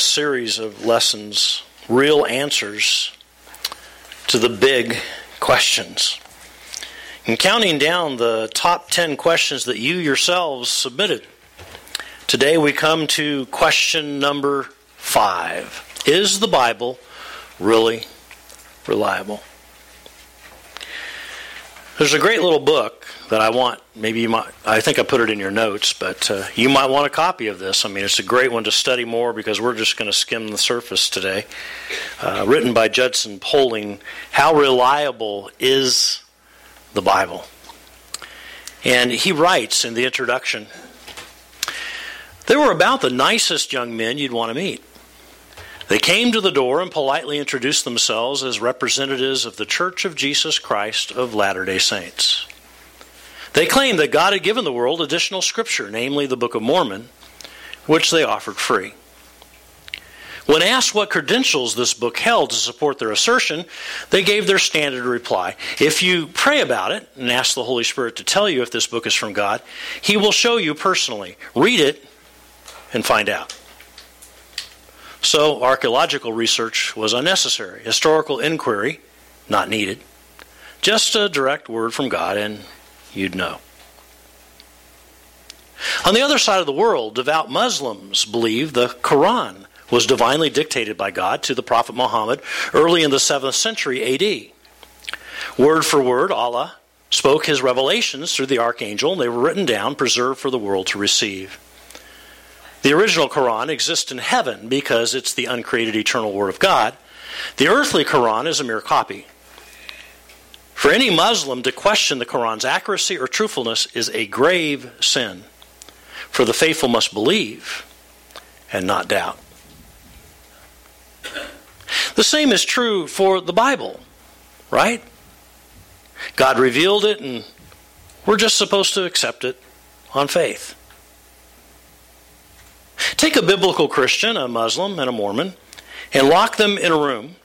a series of lessons, real answers to the big questions. And counting down the top 10 questions that you yourselves submitted, today we come to question number five Is the Bible really reliable? There's a great little book that I want. Maybe you might, I think I put it in your notes, but uh, you might want a copy of this. I mean, it's a great one to study more because we're just going to skim the surface today. Uh, written by Judson Poling How Reliable is the Bible? And he writes in the introduction They were about the nicest young men you'd want to meet. They came to the door and politely introduced themselves as representatives of the Church of Jesus Christ of Latter day Saints. They claimed that God had given the world additional scripture, namely the Book of Mormon, which they offered free. When asked what credentials this book held to support their assertion, they gave their standard reply. If you pray about it and ask the Holy Spirit to tell you if this book is from God, He will show you personally. Read it and find out. So, archaeological research was unnecessary. Historical inquiry, not needed. Just a direct word from God, and you'd know. On the other side of the world, devout Muslims believe the Quran was divinely dictated by God to the Prophet Muhammad early in the 7th century AD. Word for word, Allah spoke his revelations through the archangel, and they were written down, preserved for the world to receive. The original Quran exists in heaven because it's the uncreated eternal Word of God. The earthly Quran is a mere copy. For any Muslim to question the Quran's accuracy or truthfulness is a grave sin. For the faithful must believe and not doubt. The same is true for the Bible, right? God revealed it, and we're just supposed to accept it on faith. Take a biblical Christian, a Muslim, and a Mormon, and lock them in a room,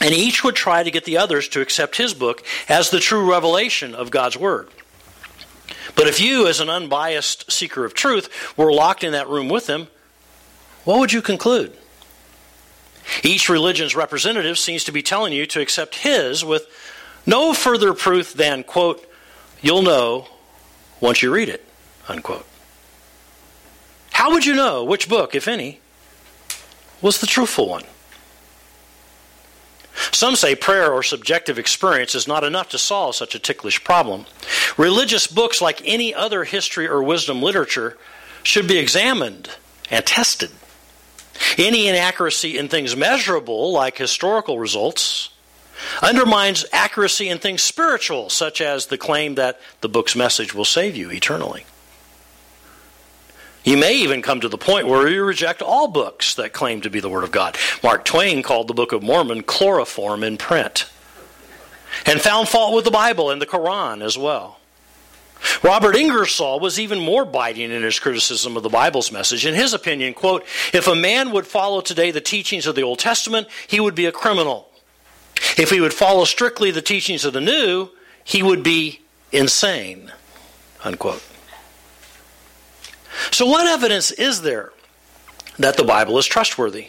and each would try to get the others to accept his book as the true revelation of God's Word. But if you, as an unbiased seeker of truth, were locked in that room with them, what would you conclude? Each religion's representative seems to be telling you to accept his with no further proof than, quote, you'll know once you read it, unquote. How would you know which book, if any, was the truthful one? Some say prayer or subjective experience is not enough to solve such a ticklish problem. Religious books, like any other history or wisdom literature, should be examined and tested. Any inaccuracy in things measurable, like historical results, undermines accuracy in things spiritual, such as the claim that the book's message will save you eternally. You may even come to the point where you reject all books that claim to be the Word of God. Mark Twain called the Book of Mormon chloroform in print and found fault with the Bible and the Quran as well. Robert Ingersoll was even more biting in his criticism of the Bible's message. In his opinion, quote, if a man would follow today the teachings of the Old Testament, he would be a criminal. If he would follow strictly the teachings of the New, he would be insane. Unquote. So, what evidence is there that the Bible is trustworthy?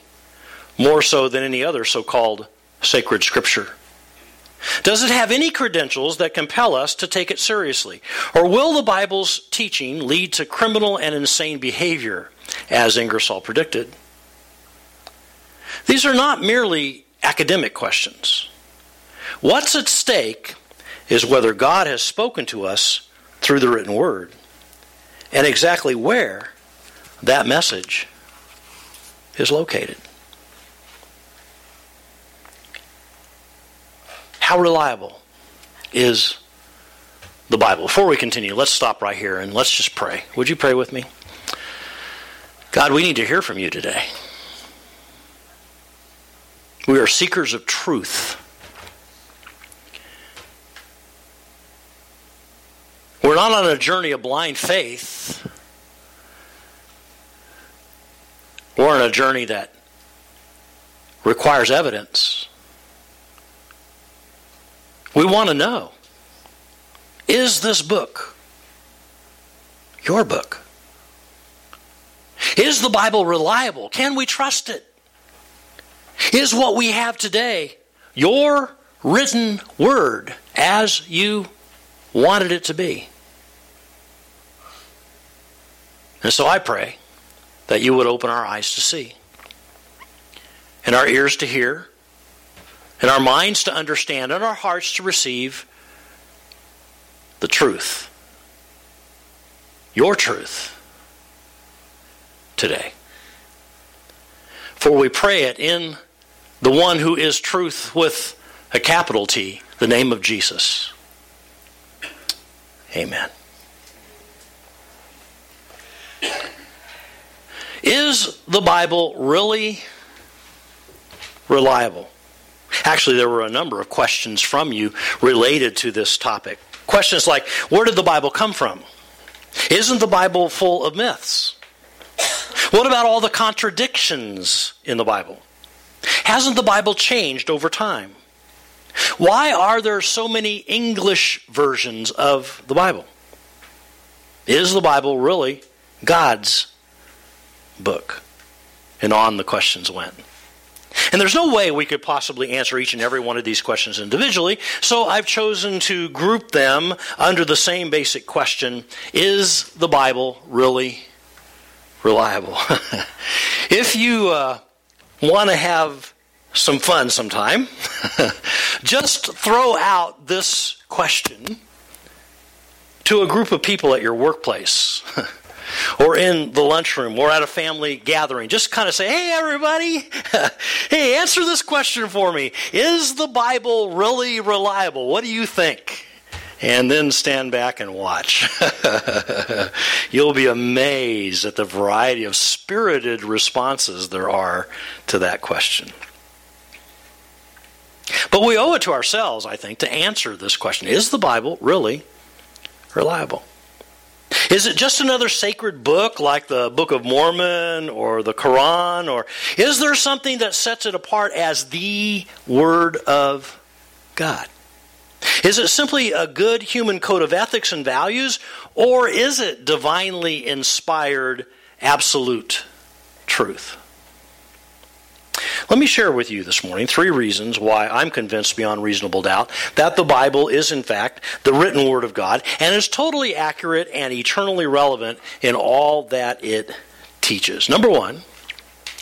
More so than any other so called sacred scripture. Does it have any credentials that compel us to take it seriously? Or will the Bible's teaching lead to criminal and insane behavior, as Ingersoll predicted? These are not merely academic questions. What's at stake is whether God has spoken to us through the written word and exactly where that message is located. How reliable is the Bible? Before we continue, let's stop right here and let's just pray. Would you pray with me? God, we need to hear from you today. We are seekers of truth. We're not on a journey of blind faith. We're on a journey that requires evidence. We want to know is this book your book? Is the Bible reliable? Can we trust it? is what we have today your written word as you wanted it to be. And so I pray that you would open our eyes to see, and our ears to hear, and our minds to understand, and our hearts to receive the truth, your truth, today. For we pray it in the one who is truth with a capital T, the name of Jesus. Amen. Is the Bible really reliable? Actually, there were a number of questions from you related to this topic. Questions like Where did the Bible come from? Isn't the Bible full of myths? What about all the contradictions in the Bible? Hasn't the Bible changed over time? Why are there so many English versions of the Bible? Is the Bible really God's book? And on the questions went. And there's no way we could possibly answer each and every one of these questions individually, so I've chosen to group them under the same basic question Is the Bible really reliable? if you uh, want to have some fun sometime, just throw out this question to a group of people at your workplace or in the lunchroom or at a family gathering. Just kind of say, hey, everybody, hey, answer this question for me. Is the Bible really reliable? What do you think? And then stand back and watch. You'll be amazed at the variety of spirited responses there are to that question. But we owe it to ourselves, I think, to answer this question Is the Bible really reliable? Is it just another sacred book like the Book of Mormon or the Quran? Or is there something that sets it apart as the Word of God? Is it simply a good human code of ethics and values? Or is it divinely inspired absolute truth? Let me share with you this morning three reasons why I'm convinced beyond reasonable doubt that the Bible is, in fact, the written Word of God and is totally accurate and eternally relevant in all that it teaches. Number one,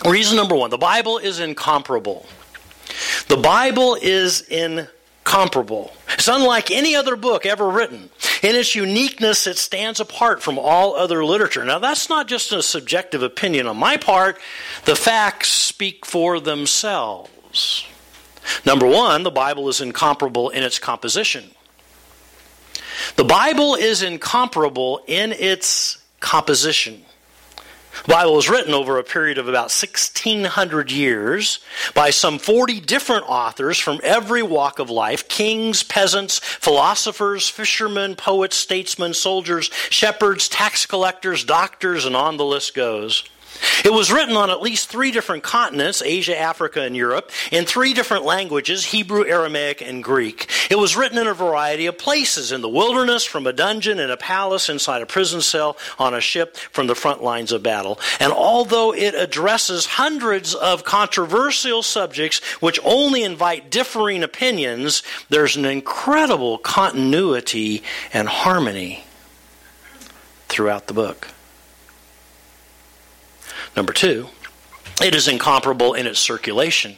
reason number one, the Bible is incomparable. The Bible is in comparable. It's unlike any other book ever written. In its uniqueness, it stands apart from all other literature. Now, that's not just a subjective opinion on my part, the facts speak for themselves. Number one, the Bible is incomparable in its composition. The Bible is incomparable in its composition. The Bible was written over a period of about 1600 years by some 40 different authors from every walk of life kings, peasants, philosophers, fishermen, poets, statesmen, soldiers, shepherds, tax collectors, doctors, and on the list goes. It was written on at least three different continents Asia, Africa, and Europe in three different languages Hebrew, Aramaic, and Greek. It was written in a variety of places in the wilderness, from a dungeon, in a palace, inside a prison cell, on a ship, from the front lines of battle. And although it addresses hundreds of controversial subjects which only invite differing opinions, there's an incredible continuity and harmony throughout the book. Number two, it is incomparable in its circulation.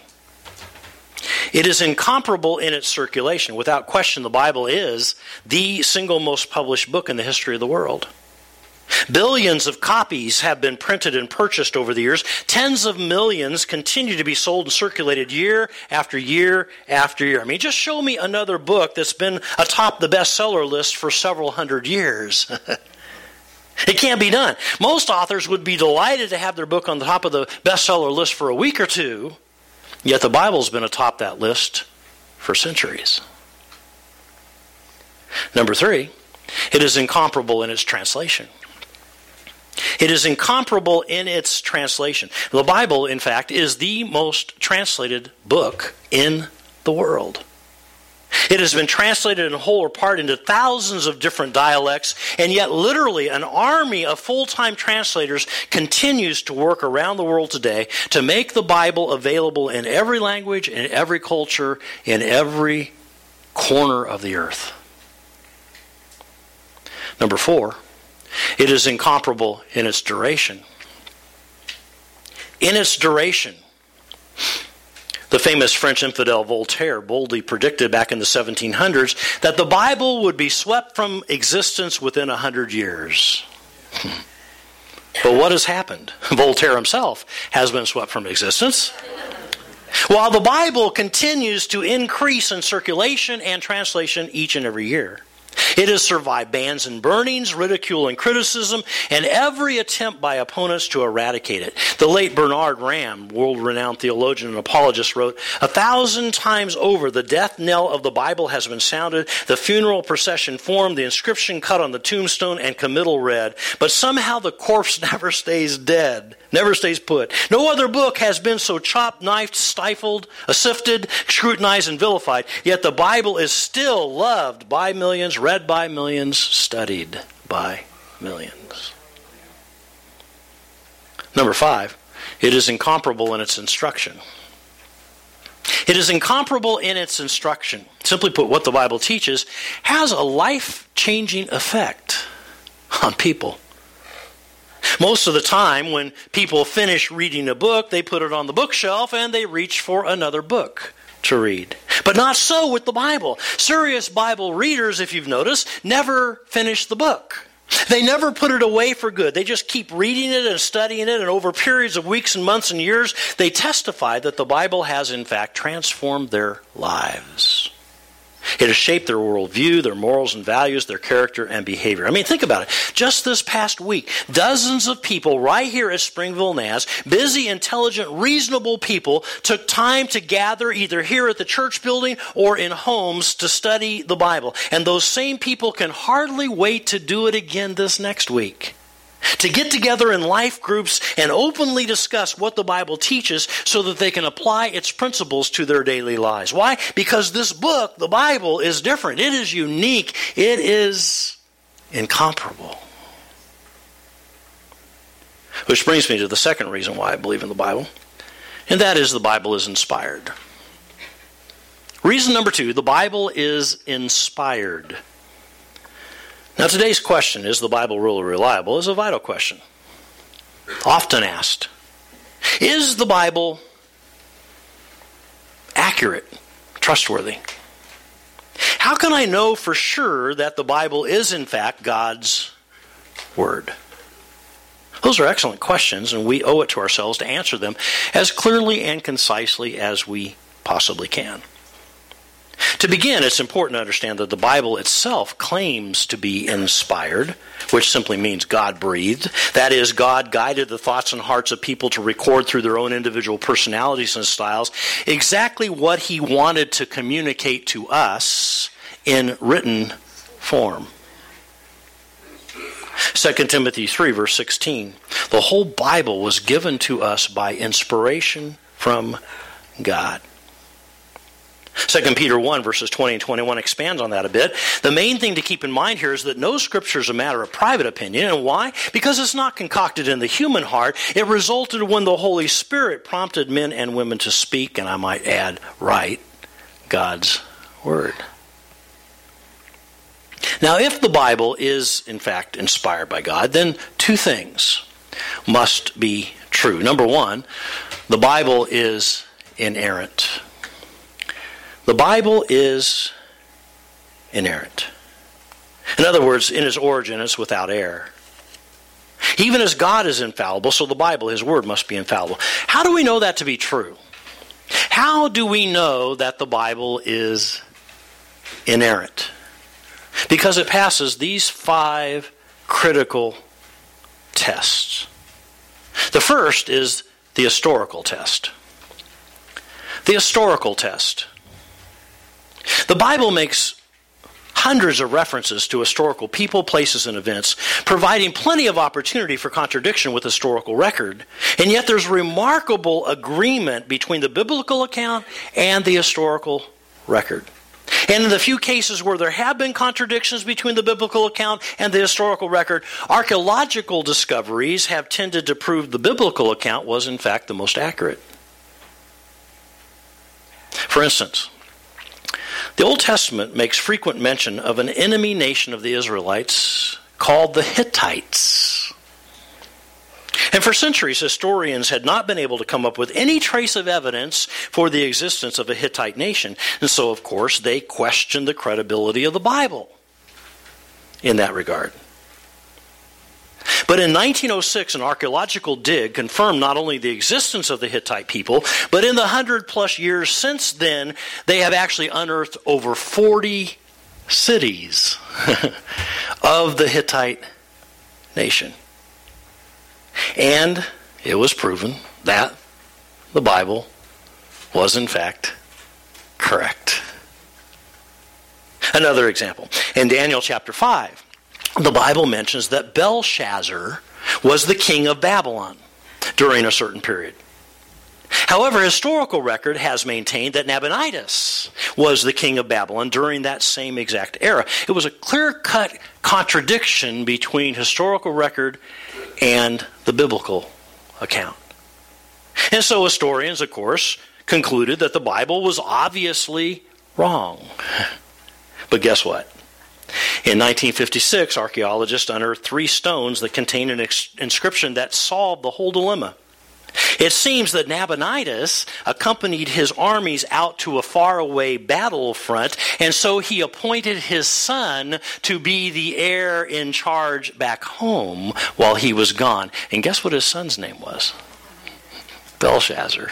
It is incomparable in its circulation. Without question, the Bible is the single most published book in the history of the world. Billions of copies have been printed and purchased over the years. Tens of millions continue to be sold and circulated year after year after year. I mean, just show me another book that's been atop the bestseller list for several hundred years. It can't be done. Most authors would be delighted to have their book on the top of the bestseller list for a week or two, yet the Bible's been atop that list for centuries. Number three, it is incomparable in its translation. It is incomparable in its translation. The Bible, in fact, is the most translated book in the world. It has been translated in whole or part into thousands of different dialects, and yet, literally, an army of full time translators continues to work around the world today to make the Bible available in every language, in every culture, in every corner of the earth. Number four, it is incomparable in its duration. In its duration. The famous French infidel Voltaire boldly predicted back in the 1700s that the Bible would be swept from existence within a hundred years. But what has happened? Voltaire himself has been swept from existence. While the Bible continues to increase in circulation and translation each and every year. It has survived bans and burnings, ridicule and criticism, and every attempt by opponents to eradicate it. The late Bernard Ramm, world renowned theologian and apologist, wrote A thousand times over, the death knell of the Bible has been sounded, the funeral procession formed, the inscription cut on the tombstone, and committal read. But somehow the corpse never stays dead, never stays put. No other book has been so chopped, knifed, stifled, sifted, scrutinized, and vilified. Yet the Bible is still loved by millions read by millions, studied by millions. Number five, it is incomparable in its instruction. It is incomparable in its instruction. Simply put, what the Bible teaches has a life changing effect on people. Most of the time, when people finish reading a book, they put it on the bookshelf and they reach for another book to read. But not so with the Bible. Serious Bible readers, if you've noticed, never finish the book. They never put it away for good. They just keep reading it and studying it, and over periods of weeks and months and years, they testify that the Bible has, in fact, transformed their lives. It has shaped their worldview, their morals and values, their character and behavior. I mean, think about it. Just this past week, dozens of people right here at Springville NAS, busy, intelligent, reasonable people, took time to gather either here at the church building or in homes to study the Bible. And those same people can hardly wait to do it again this next week to get together in life groups and openly discuss what the Bible teaches so that they can apply its principles to their daily lives. Why? Because this book, the Bible, is different. It is unique. It is incomparable. Which brings me to the second reason why I believe in the Bible, and that is the Bible is inspired. Reason number two the Bible is inspired. Now, today's question is the Bible really reliable? is a vital question. Often asked. Is the Bible accurate, trustworthy? How can I know for sure that the Bible is, in fact, God's Word? Those are excellent questions, and we owe it to ourselves to answer them as clearly and concisely as we possibly can. To begin, it's important to understand that the Bible itself claims to be inspired, which simply means God breathed. That is, God guided the thoughts and hearts of people to record through their own individual personalities and styles exactly what He wanted to communicate to us in written form. 2 Timothy 3, verse 16. The whole Bible was given to us by inspiration from God. 2 Peter 1, verses 20 and 21 expands on that a bit. The main thing to keep in mind here is that no scripture is a matter of private opinion. And why? Because it's not concocted in the human heart. It resulted when the Holy Spirit prompted men and women to speak, and I might add, write, God's Word. Now, if the Bible is, in fact, inspired by God, then two things must be true. Number one, the Bible is inerrant. The Bible is inerrant. In other words, in its origin, it's without error. Even as God is infallible, so the Bible, His Word, must be infallible. How do we know that to be true? How do we know that the Bible is inerrant? Because it passes these five critical tests. The first is the historical test. The historical test. The Bible makes hundreds of references to historical people, places, and events, providing plenty of opportunity for contradiction with historical record. And yet there's remarkable agreement between the biblical account and the historical record. And in the few cases where there have been contradictions between the biblical account and the historical record, archaeological discoveries have tended to prove the biblical account was, in fact, the most accurate. For instance, the Old Testament makes frequent mention of an enemy nation of the Israelites called the Hittites. And for centuries, historians had not been able to come up with any trace of evidence for the existence of a Hittite nation. And so, of course, they questioned the credibility of the Bible in that regard. But in 1906, an archaeological dig confirmed not only the existence of the Hittite people, but in the hundred plus years since then, they have actually unearthed over 40 cities of the Hittite nation. And it was proven that the Bible was, in fact, correct. Another example. In Daniel chapter 5, the Bible mentions that Belshazzar was the king of Babylon during a certain period. However, historical record has maintained that Nabonidus was the king of Babylon during that same exact era. It was a clear cut contradiction between historical record and the biblical account. And so historians, of course, concluded that the Bible was obviously wrong. But guess what? In 1956, archaeologists unearthed three stones that contained an inscription that solved the whole dilemma. It seems that Nabonidus accompanied his armies out to a faraway battlefront, and so he appointed his son to be the heir in charge back home while he was gone. And guess what his son's name was? Belshazzar.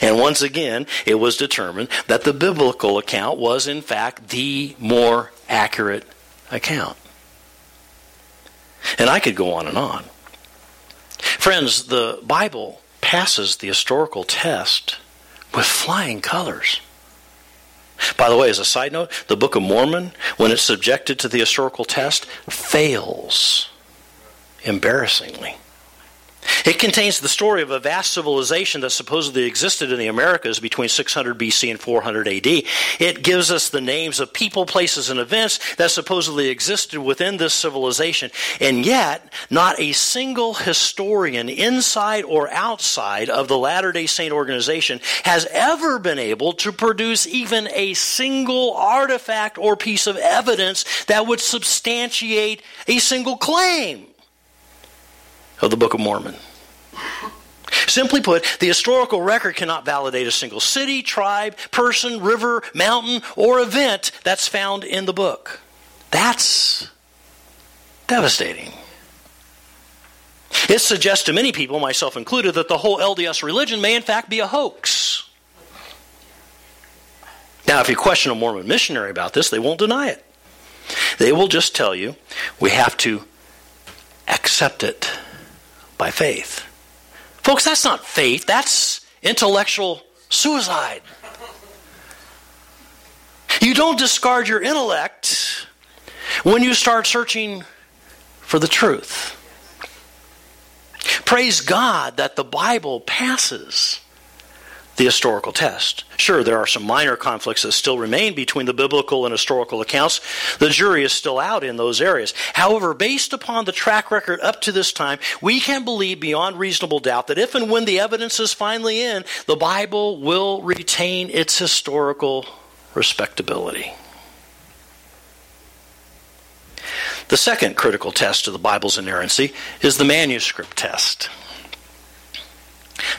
And once again, it was determined that the biblical account was, in fact, the more accurate account. And I could go on and on. Friends, the Bible passes the historical test with flying colors. By the way, as a side note, the Book of Mormon, when it's subjected to the historical test, fails embarrassingly. It contains the story of a vast civilization that supposedly existed in the Americas between 600 BC and 400 AD. It gives us the names of people, places, and events that supposedly existed within this civilization. And yet, not a single historian inside or outside of the Latter day Saint organization has ever been able to produce even a single artifact or piece of evidence that would substantiate a single claim of the Book of Mormon. Simply put, the historical record cannot validate a single city, tribe, person, river, mountain, or event that's found in the book. That's devastating. It suggests to many people, myself included, that the whole LDS religion may in fact be a hoax. Now, if you question a Mormon missionary about this, they won't deny it. They will just tell you we have to accept it by faith. Folks, that's not faith, that's intellectual suicide. You don't discard your intellect when you start searching for the truth. Praise God that the Bible passes the historical test. Sure, there are some minor conflicts that still remain between the biblical and historical accounts. The jury is still out in those areas. However, based upon the track record up to this time, we can believe beyond reasonable doubt that if and when the evidence is finally in, the Bible will retain its historical respectability. The second critical test of the Bible's inerrancy is the manuscript test.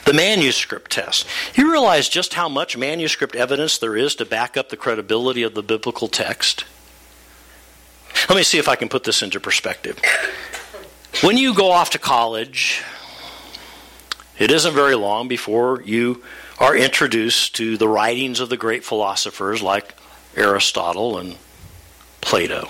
The manuscript test. You realize just how much manuscript evidence there is to back up the credibility of the biblical text? Let me see if I can put this into perspective. When you go off to college, it isn't very long before you are introduced to the writings of the great philosophers like Aristotle and Plato.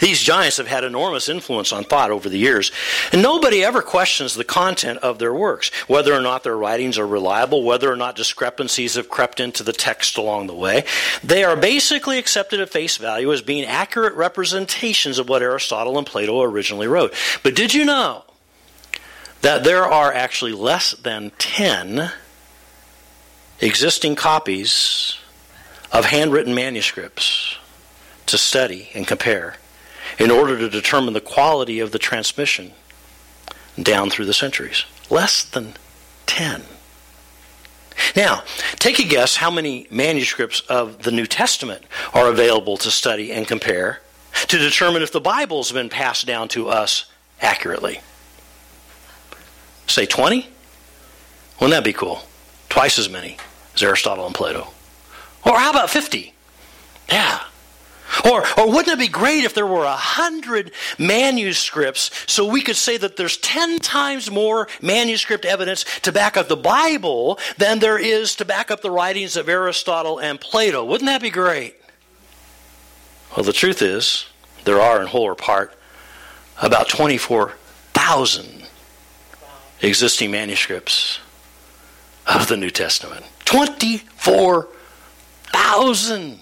These giants have had enormous influence on thought over the years, and nobody ever questions the content of their works, whether or not their writings are reliable, whether or not discrepancies have crept into the text along the way. They are basically accepted at face value as being accurate representations of what Aristotle and Plato originally wrote. But did you know that there are actually less than 10 existing copies of handwritten manuscripts to study and compare in order to determine the quality of the transmission down through the centuries. Less than 10. Now, take a guess how many manuscripts of the New Testament are available to study and compare to determine if the Bible's been passed down to us accurately. Say 20? Wouldn't that be cool? Twice as many as Aristotle and Plato. Or how about 50? Yeah. Or, or wouldn't it be great if there were a hundred manuscripts so we could say that there's ten times more manuscript evidence to back up the Bible than there is to back up the writings of Aristotle and Plato? Wouldn't that be great? Well, the truth is, there are in whole or part about 24,000 existing manuscripts of the New Testament. 24,000.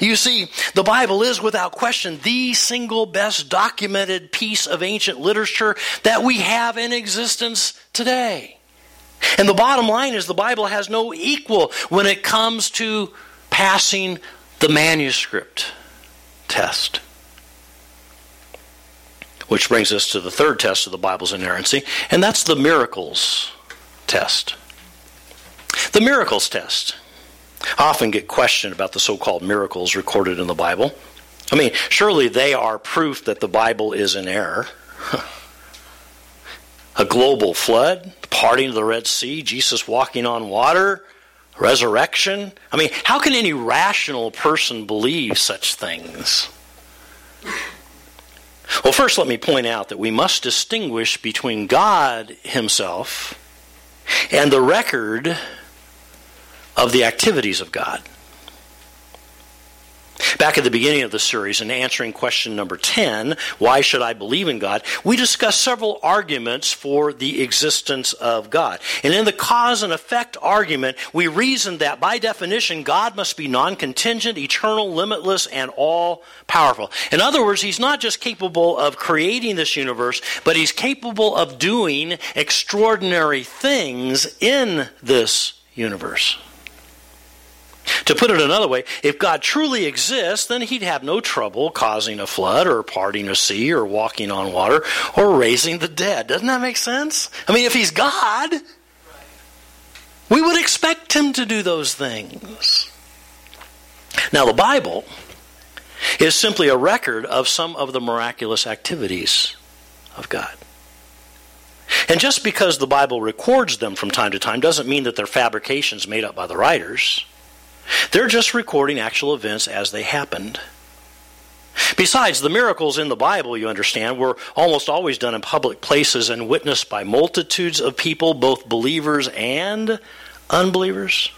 You see, the Bible is without question the single best documented piece of ancient literature that we have in existence today. And the bottom line is the Bible has no equal when it comes to passing the manuscript test. Which brings us to the third test of the Bible's inerrancy, and that's the miracles test. The miracles test. I often get questioned about the so called miracles recorded in the Bible. I mean, surely they are proof that the Bible is in error. A global flood, parting of the Red Sea, Jesus walking on water, resurrection. I mean, how can any rational person believe such things? Well, first, let me point out that we must distinguish between God Himself and the record of the activities of God. Back at the beginning of the series, in answering question number 10, why should I believe in God? We discussed several arguments for the existence of God. And in the cause and effect argument, we reasoned that by definition, God must be non contingent, eternal, limitless, and all powerful. In other words, He's not just capable of creating this universe, but He's capable of doing extraordinary things in this universe. To put it another way, if God truly exists, then he'd have no trouble causing a flood or parting a sea or walking on water or raising the dead. Doesn't that make sense? I mean, if he's God, we would expect him to do those things. Now, the Bible is simply a record of some of the miraculous activities of God. And just because the Bible records them from time to time doesn't mean that they're fabrications made up by the writers. They're just recording actual events as they happened. Besides, the miracles in the Bible, you understand, were almost always done in public places and witnessed by multitudes of people, both believers and unbelievers.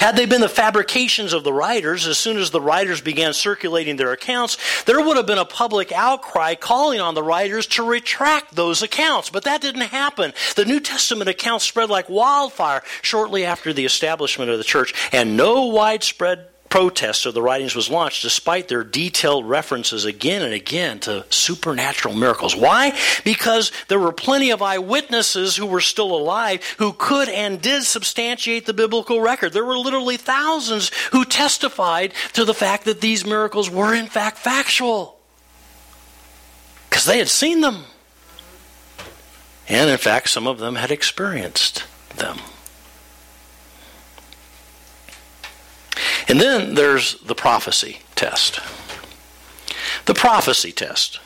Had they been the fabrications of the writers, as soon as the writers began circulating their accounts, there would have been a public outcry calling on the writers to retract those accounts. But that didn't happen. The New Testament accounts spread like wildfire shortly after the establishment of the church, and no widespread protest of the writings was launched despite their detailed references again and again to supernatural miracles. Why? Because there were plenty of eyewitnesses who were still alive who could and did substantiate the biblical record. There were literally thousands who testified to the fact that these miracles were in fact factual. Because they had seen them. And in fact, some of them had experienced them. And then there's the prophecy test. The prophecy test.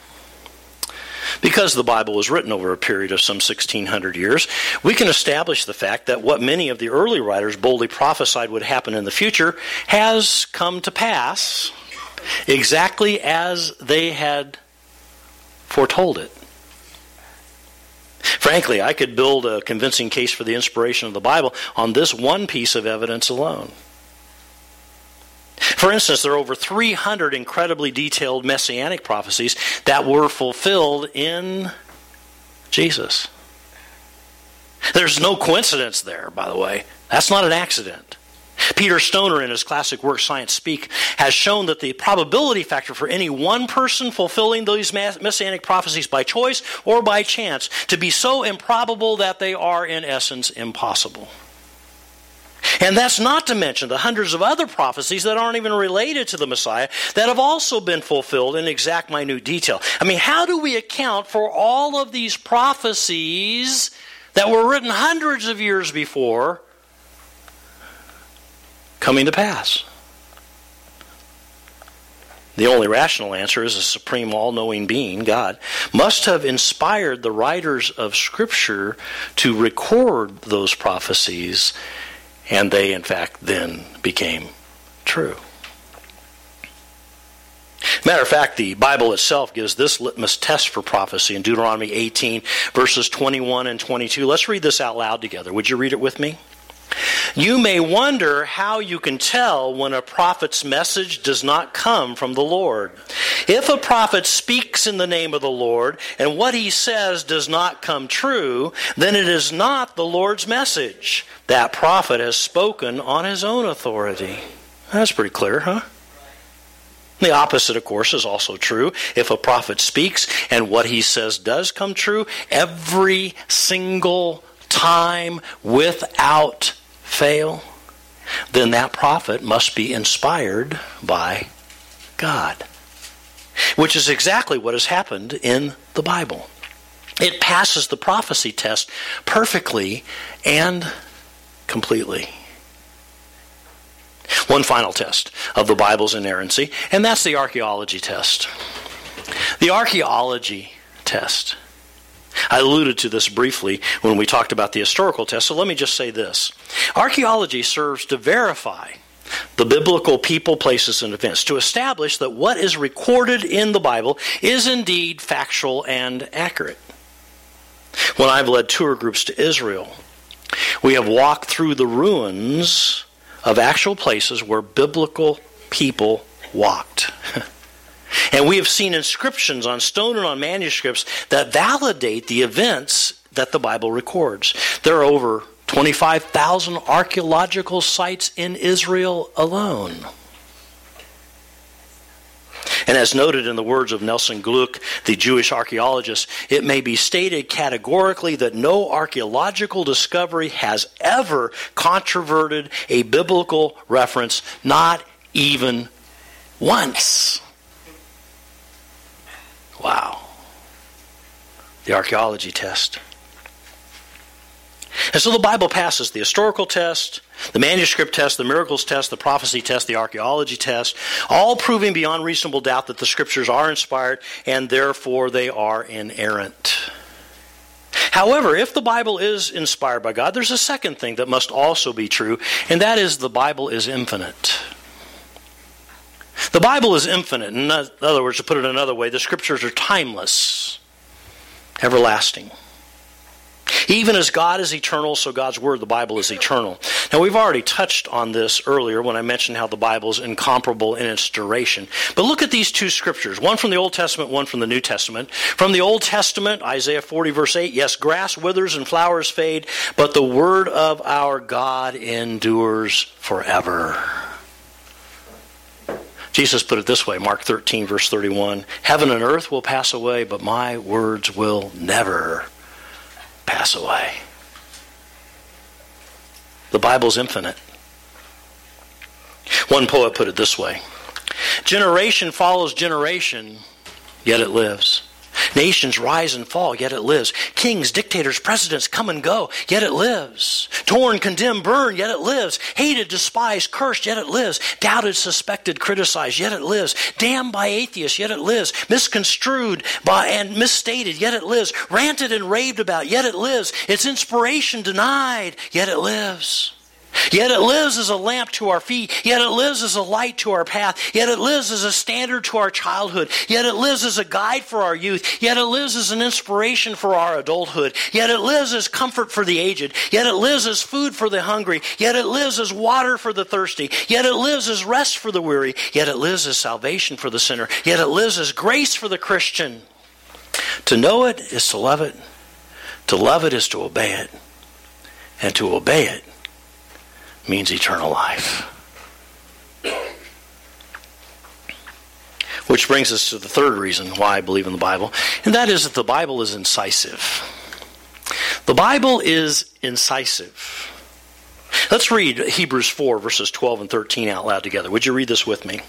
Because the Bible was written over a period of some 1600 years, we can establish the fact that what many of the early writers boldly prophesied would happen in the future has come to pass exactly as they had foretold it. Frankly, I could build a convincing case for the inspiration of the Bible on this one piece of evidence alone. For instance, there are over 300 incredibly detailed messianic prophecies that were fulfilled in Jesus. There's no coincidence there, by the way. That's not an accident. Peter Stoner, in his classic work Science Speak, has shown that the probability factor for any one person fulfilling these messianic prophecies by choice or by chance to be so improbable that they are, in essence, impossible. And that's not to mention the hundreds of other prophecies that aren't even related to the Messiah that have also been fulfilled in exact minute detail. I mean, how do we account for all of these prophecies that were written hundreds of years before coming to pass? The only rational answer is a supreme all knowing being, God, must have inspired the writers of Scripture to record those prophecies, and they, in fact, then became true. Matter of fact, the Bible itself gives this litmus test for prophecy in Deuteronomy 18, verses 21 and 22. Let's read this out loud together. Would you read it with me? You may wonder how you can tell when a prophet's message does not come from the Lord. If a prophet speaks in the name of the Lord and what he says does not come true, then it is not the Lord's message. That prophet has spoken on his own authority. That's pretty clear, huh? The opposite, of course, is also true. If a prophet speaks and what he says does come true, every single time without fail, then that prophet must be inspired by God. Which is exactly what has happened in the Bible. It passes the prophecy test perfectly and completely. One final test of the Bible's inerrancy, and that's the archaeology test. The archaeology test. I alluded to this briefly when we talked about the historical test, so let me just say this. Archaeology serves to verify the biblical people, places, and events to establish that what is recorded in the Bible is indeed factual and accurate. When I've led tour groups to Israel, we have walked through the ruins of actual places where biblical people walked. And we have seen inscriptions on stone and on manuscripts that validate the events that the Bible records. There are over 25,000 archaeological sites in Israel alone. And as noted in the words of Nelson Glueck, the Jewish archaeologist, it may be stated categorically that no archaeological discovery has ever controverted a biblical reference, not even once. Wow. The archaeology test. And so the Bible passes the historical test, the manuscript test, the miracles test, the prophecy test, the archaeology test, all proving beyond reasonable doubt that the scriptures are inspired and therefore they are inerrant. However, if the Bible is inspired by God, there's a second thing that must also be true, and that is the Bible is infinite. The Bible is infinite. In other words, to put it another way, the scriptures are timeless, everlasting. Even as God is eternal, so God's Word, the Bible, is eternal. Now, we've already touched on this earlier when I mentioned how the Bible is incomparable in its duration. But look at these two scriptures one from the Old Testament, one from the New Testament. From the Old Testament, Isaiah 40, verse 8 Yes, grass withers and flowers fade, but the Word of our God endures forever. Jesus put it this way Mark 13, verse 31 Heaven and earth will pass away, but my words will never pass away. The Bible's infinite. One poet put it this way Generation follows generation, yet it lives. Nations rise and fall, yet it lives. Kings, dictators, presidents come and go, yet it lives. Torn, condemned, burned, yet it lives. Hated, despised, cursed, yet it lives. Doubted, suspected, criticized, yet it lives. Damned by atheists, yet it lives. Misconstrued by and misstated, yet it lives. Ranted and raved about, yet it lives. Its inspiration denied, yet it lives. Yet it lives as a lamp to our feet. Yet it lives as a light to our path. Yet it lives as a standard to our childhood. Yet it lives as a guide for our youth. Yet it lives as an inspiration for our adulthood. Yet it lives as comfort for the aged. Yet it lives as food for the hungry. Yet it lives as water for the thirsty. Yet it lives as rest for the weary. Yet it lives as salvation for the sinner. Yet it lives as grace for the Christian. To know it is to love it. To love it is to obey it. And to obey it means eternal life. Which brings us to the third reason why I believe in the Bible, and that is that the Bible is incisive. The Bible is incisive. Let's read Hebrews 4, verses 12 and 13 out loud together. Would you read this with me?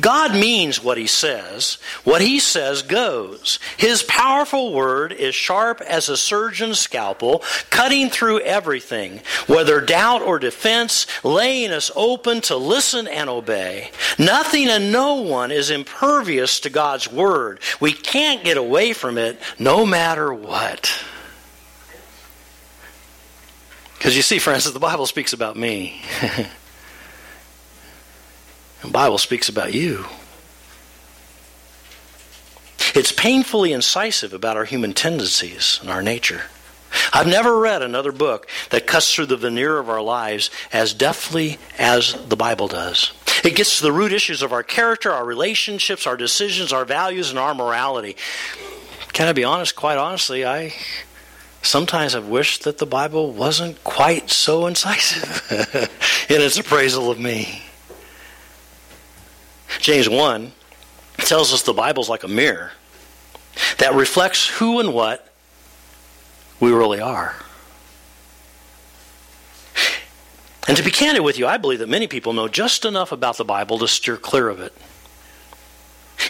God means what he says. What he says goes. His powerful word is sharp as a surgeon's scalpel, cutting through everything, whether doubt or defense, laying us open to listen and obey. Nothing and no one is impervious to God's word. We can't get away from it no matter what. Because you see, friends, the Bible speaks about me. The Bible speaks about you. It's painfully incisive about our human tendencies and our nature. I've never read another book that cuts through the veneer of our lives as deftly as the Bible does. It gets to the root issues of our character, our relationships, our decisions, our values, and our morality. Can I be honest? Quite honestly, I sometimes have wished that the Bible wasn't quite so incisive in its appraisal of me. James 1 tells us the Bible's like a mirror that reflects who and what we really are. And to be candid with you, I believe that many people know just enough about the Bible to steer clear of it.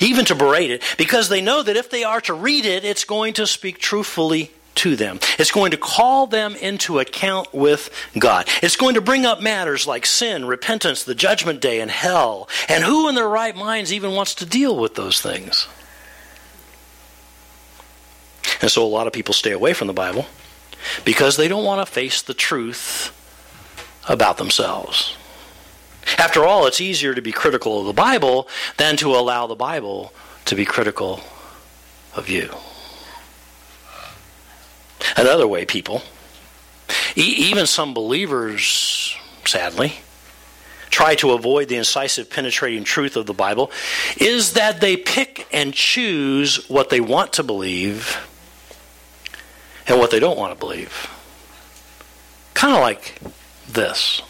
Even to berate it, because they know that if they are to read it, it's going to speak truthfully to them. It's going to call them into account with God. It's going to bring up matters like sin, repentance, the judgment day, and hell. And who in their right minds even wants to deal with those things? And so a lot of people stay away from the Bible because they don't want to face the truth about themselves. After all, it's easier to be critical of the Bible than to allow the Bible to be critical of you. Another way, people, even some believers, sadly, try to avoid the incisive, penetrating truth of the Bible is that they pick and choose what they want to believe and what they don't want to believe. Kind of like this.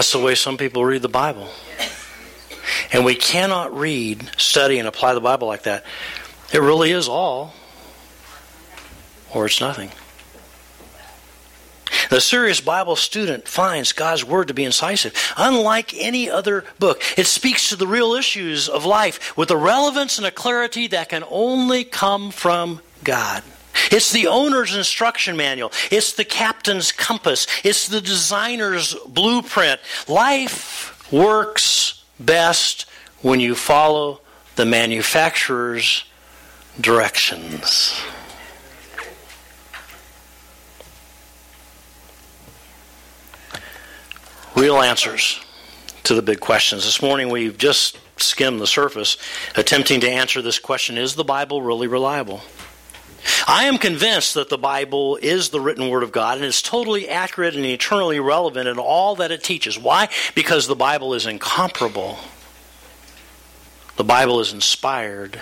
That's the way some people read the Bible. And we cannot read, study, and apply the Bible like that. It really is all, or it's nothing. The serious Bible student finds God's Word to be incisive. Unlike any other book, it speaks to the real issues of life with a relevance and a clarity that can only come from God. It's the owner's instruction manual. It's the captain's compass. It's the designer's blueprint. Life works best when you follow the manufacturer's directions. Real answers to the big questions. This morning we've just skimmed the surface attempting to answer this question Is the Bible really reliable? I am convinced that the Bible is the written Word of God and is totally accurate and eternally relevant in all that it teaches. Why? Because the Bible is incomparable, the Bible is inspired,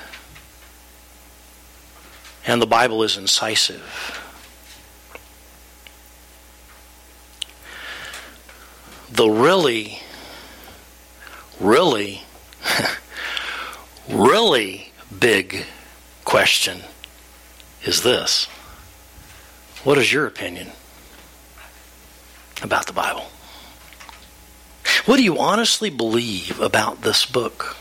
and the Bible is incisive. The really, really, really big question is this What is your opinion about the Bible? What do you honestly believe about this book?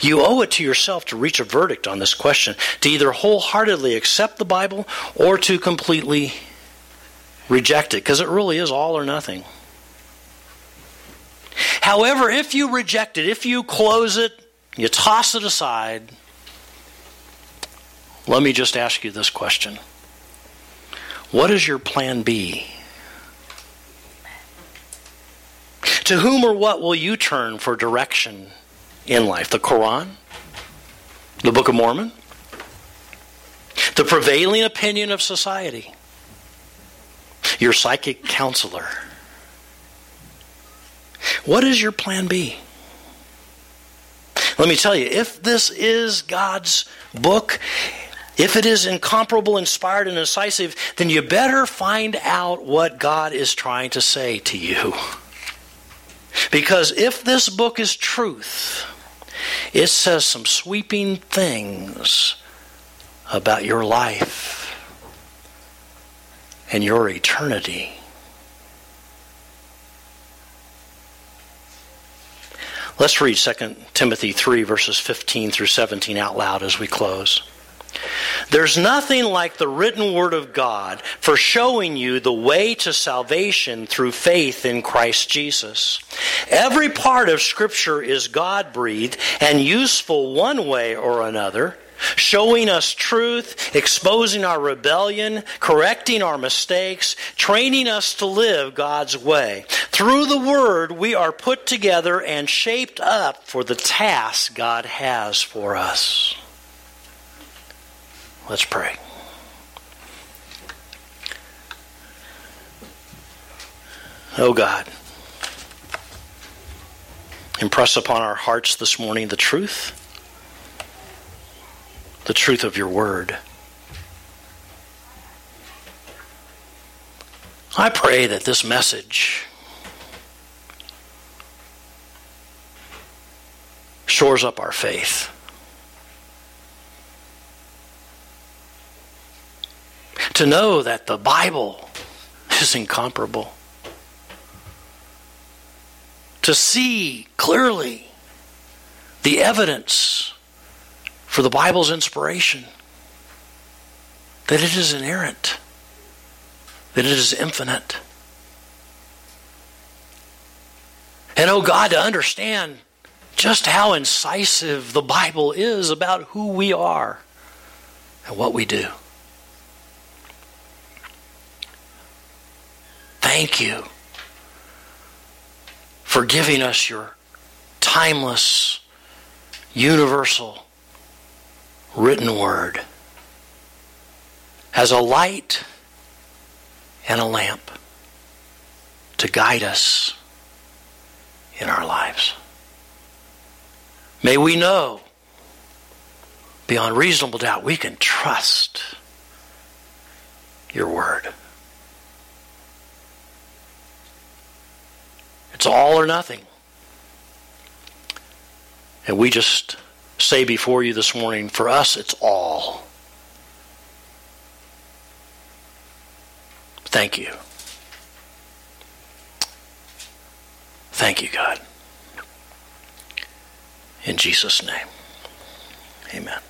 You owe it to yourself to reach a verdict on this question, to either wholeheartedly accept the Bible or to completely reject it, because it really is all or nothing. However, if you reject it, if you close it, you toss it aside, let me just ask you this question What is your plan B? To whom or what will you turn for direction in life? The Quran? The Book of Mormon? The prevailing opinion of society? Your psychic counselor? What is your plan B? Let me tell you, if this is God's book, if it is incomparable, inspired, and incisive, then you better find out what God is trying to say to you. Because if this book is truth, it says some sweeping things about your life and your eternity. Let's read 2 Timothy 3, verses 15 through 17 out loud as we close. There's nothing like the written word of God for showing you the way to salvation through faith in Christ Jesus. Every part of Scripture is God breathed and useful one way or another showing us truth, exposing our rebellion, correcting our mistakes, training us to live God's way. Through the Word, we are put together and shaped up for the task God has for us. Let's pray. Oh God, impress upon our hearts this morning the truth, the truth of your word. I pray that this message shores up our faith. To know that the Bible is incomparable. To see clearly the evidence for the Bible's inspiration, that it is inerrant, that it is infinite. And oh God, to understand just how incisive the Bible is about who we are and what we do. Thank you for giving us your timeless, universal, written word as a light and a lamp to guide us in our lives. May we know beyond reasonable doubt we can trust your word. It's all or nothing. And we just say before you this morning, for us, it's all. Thank you. Thank you, God. In Jesus' name, amen.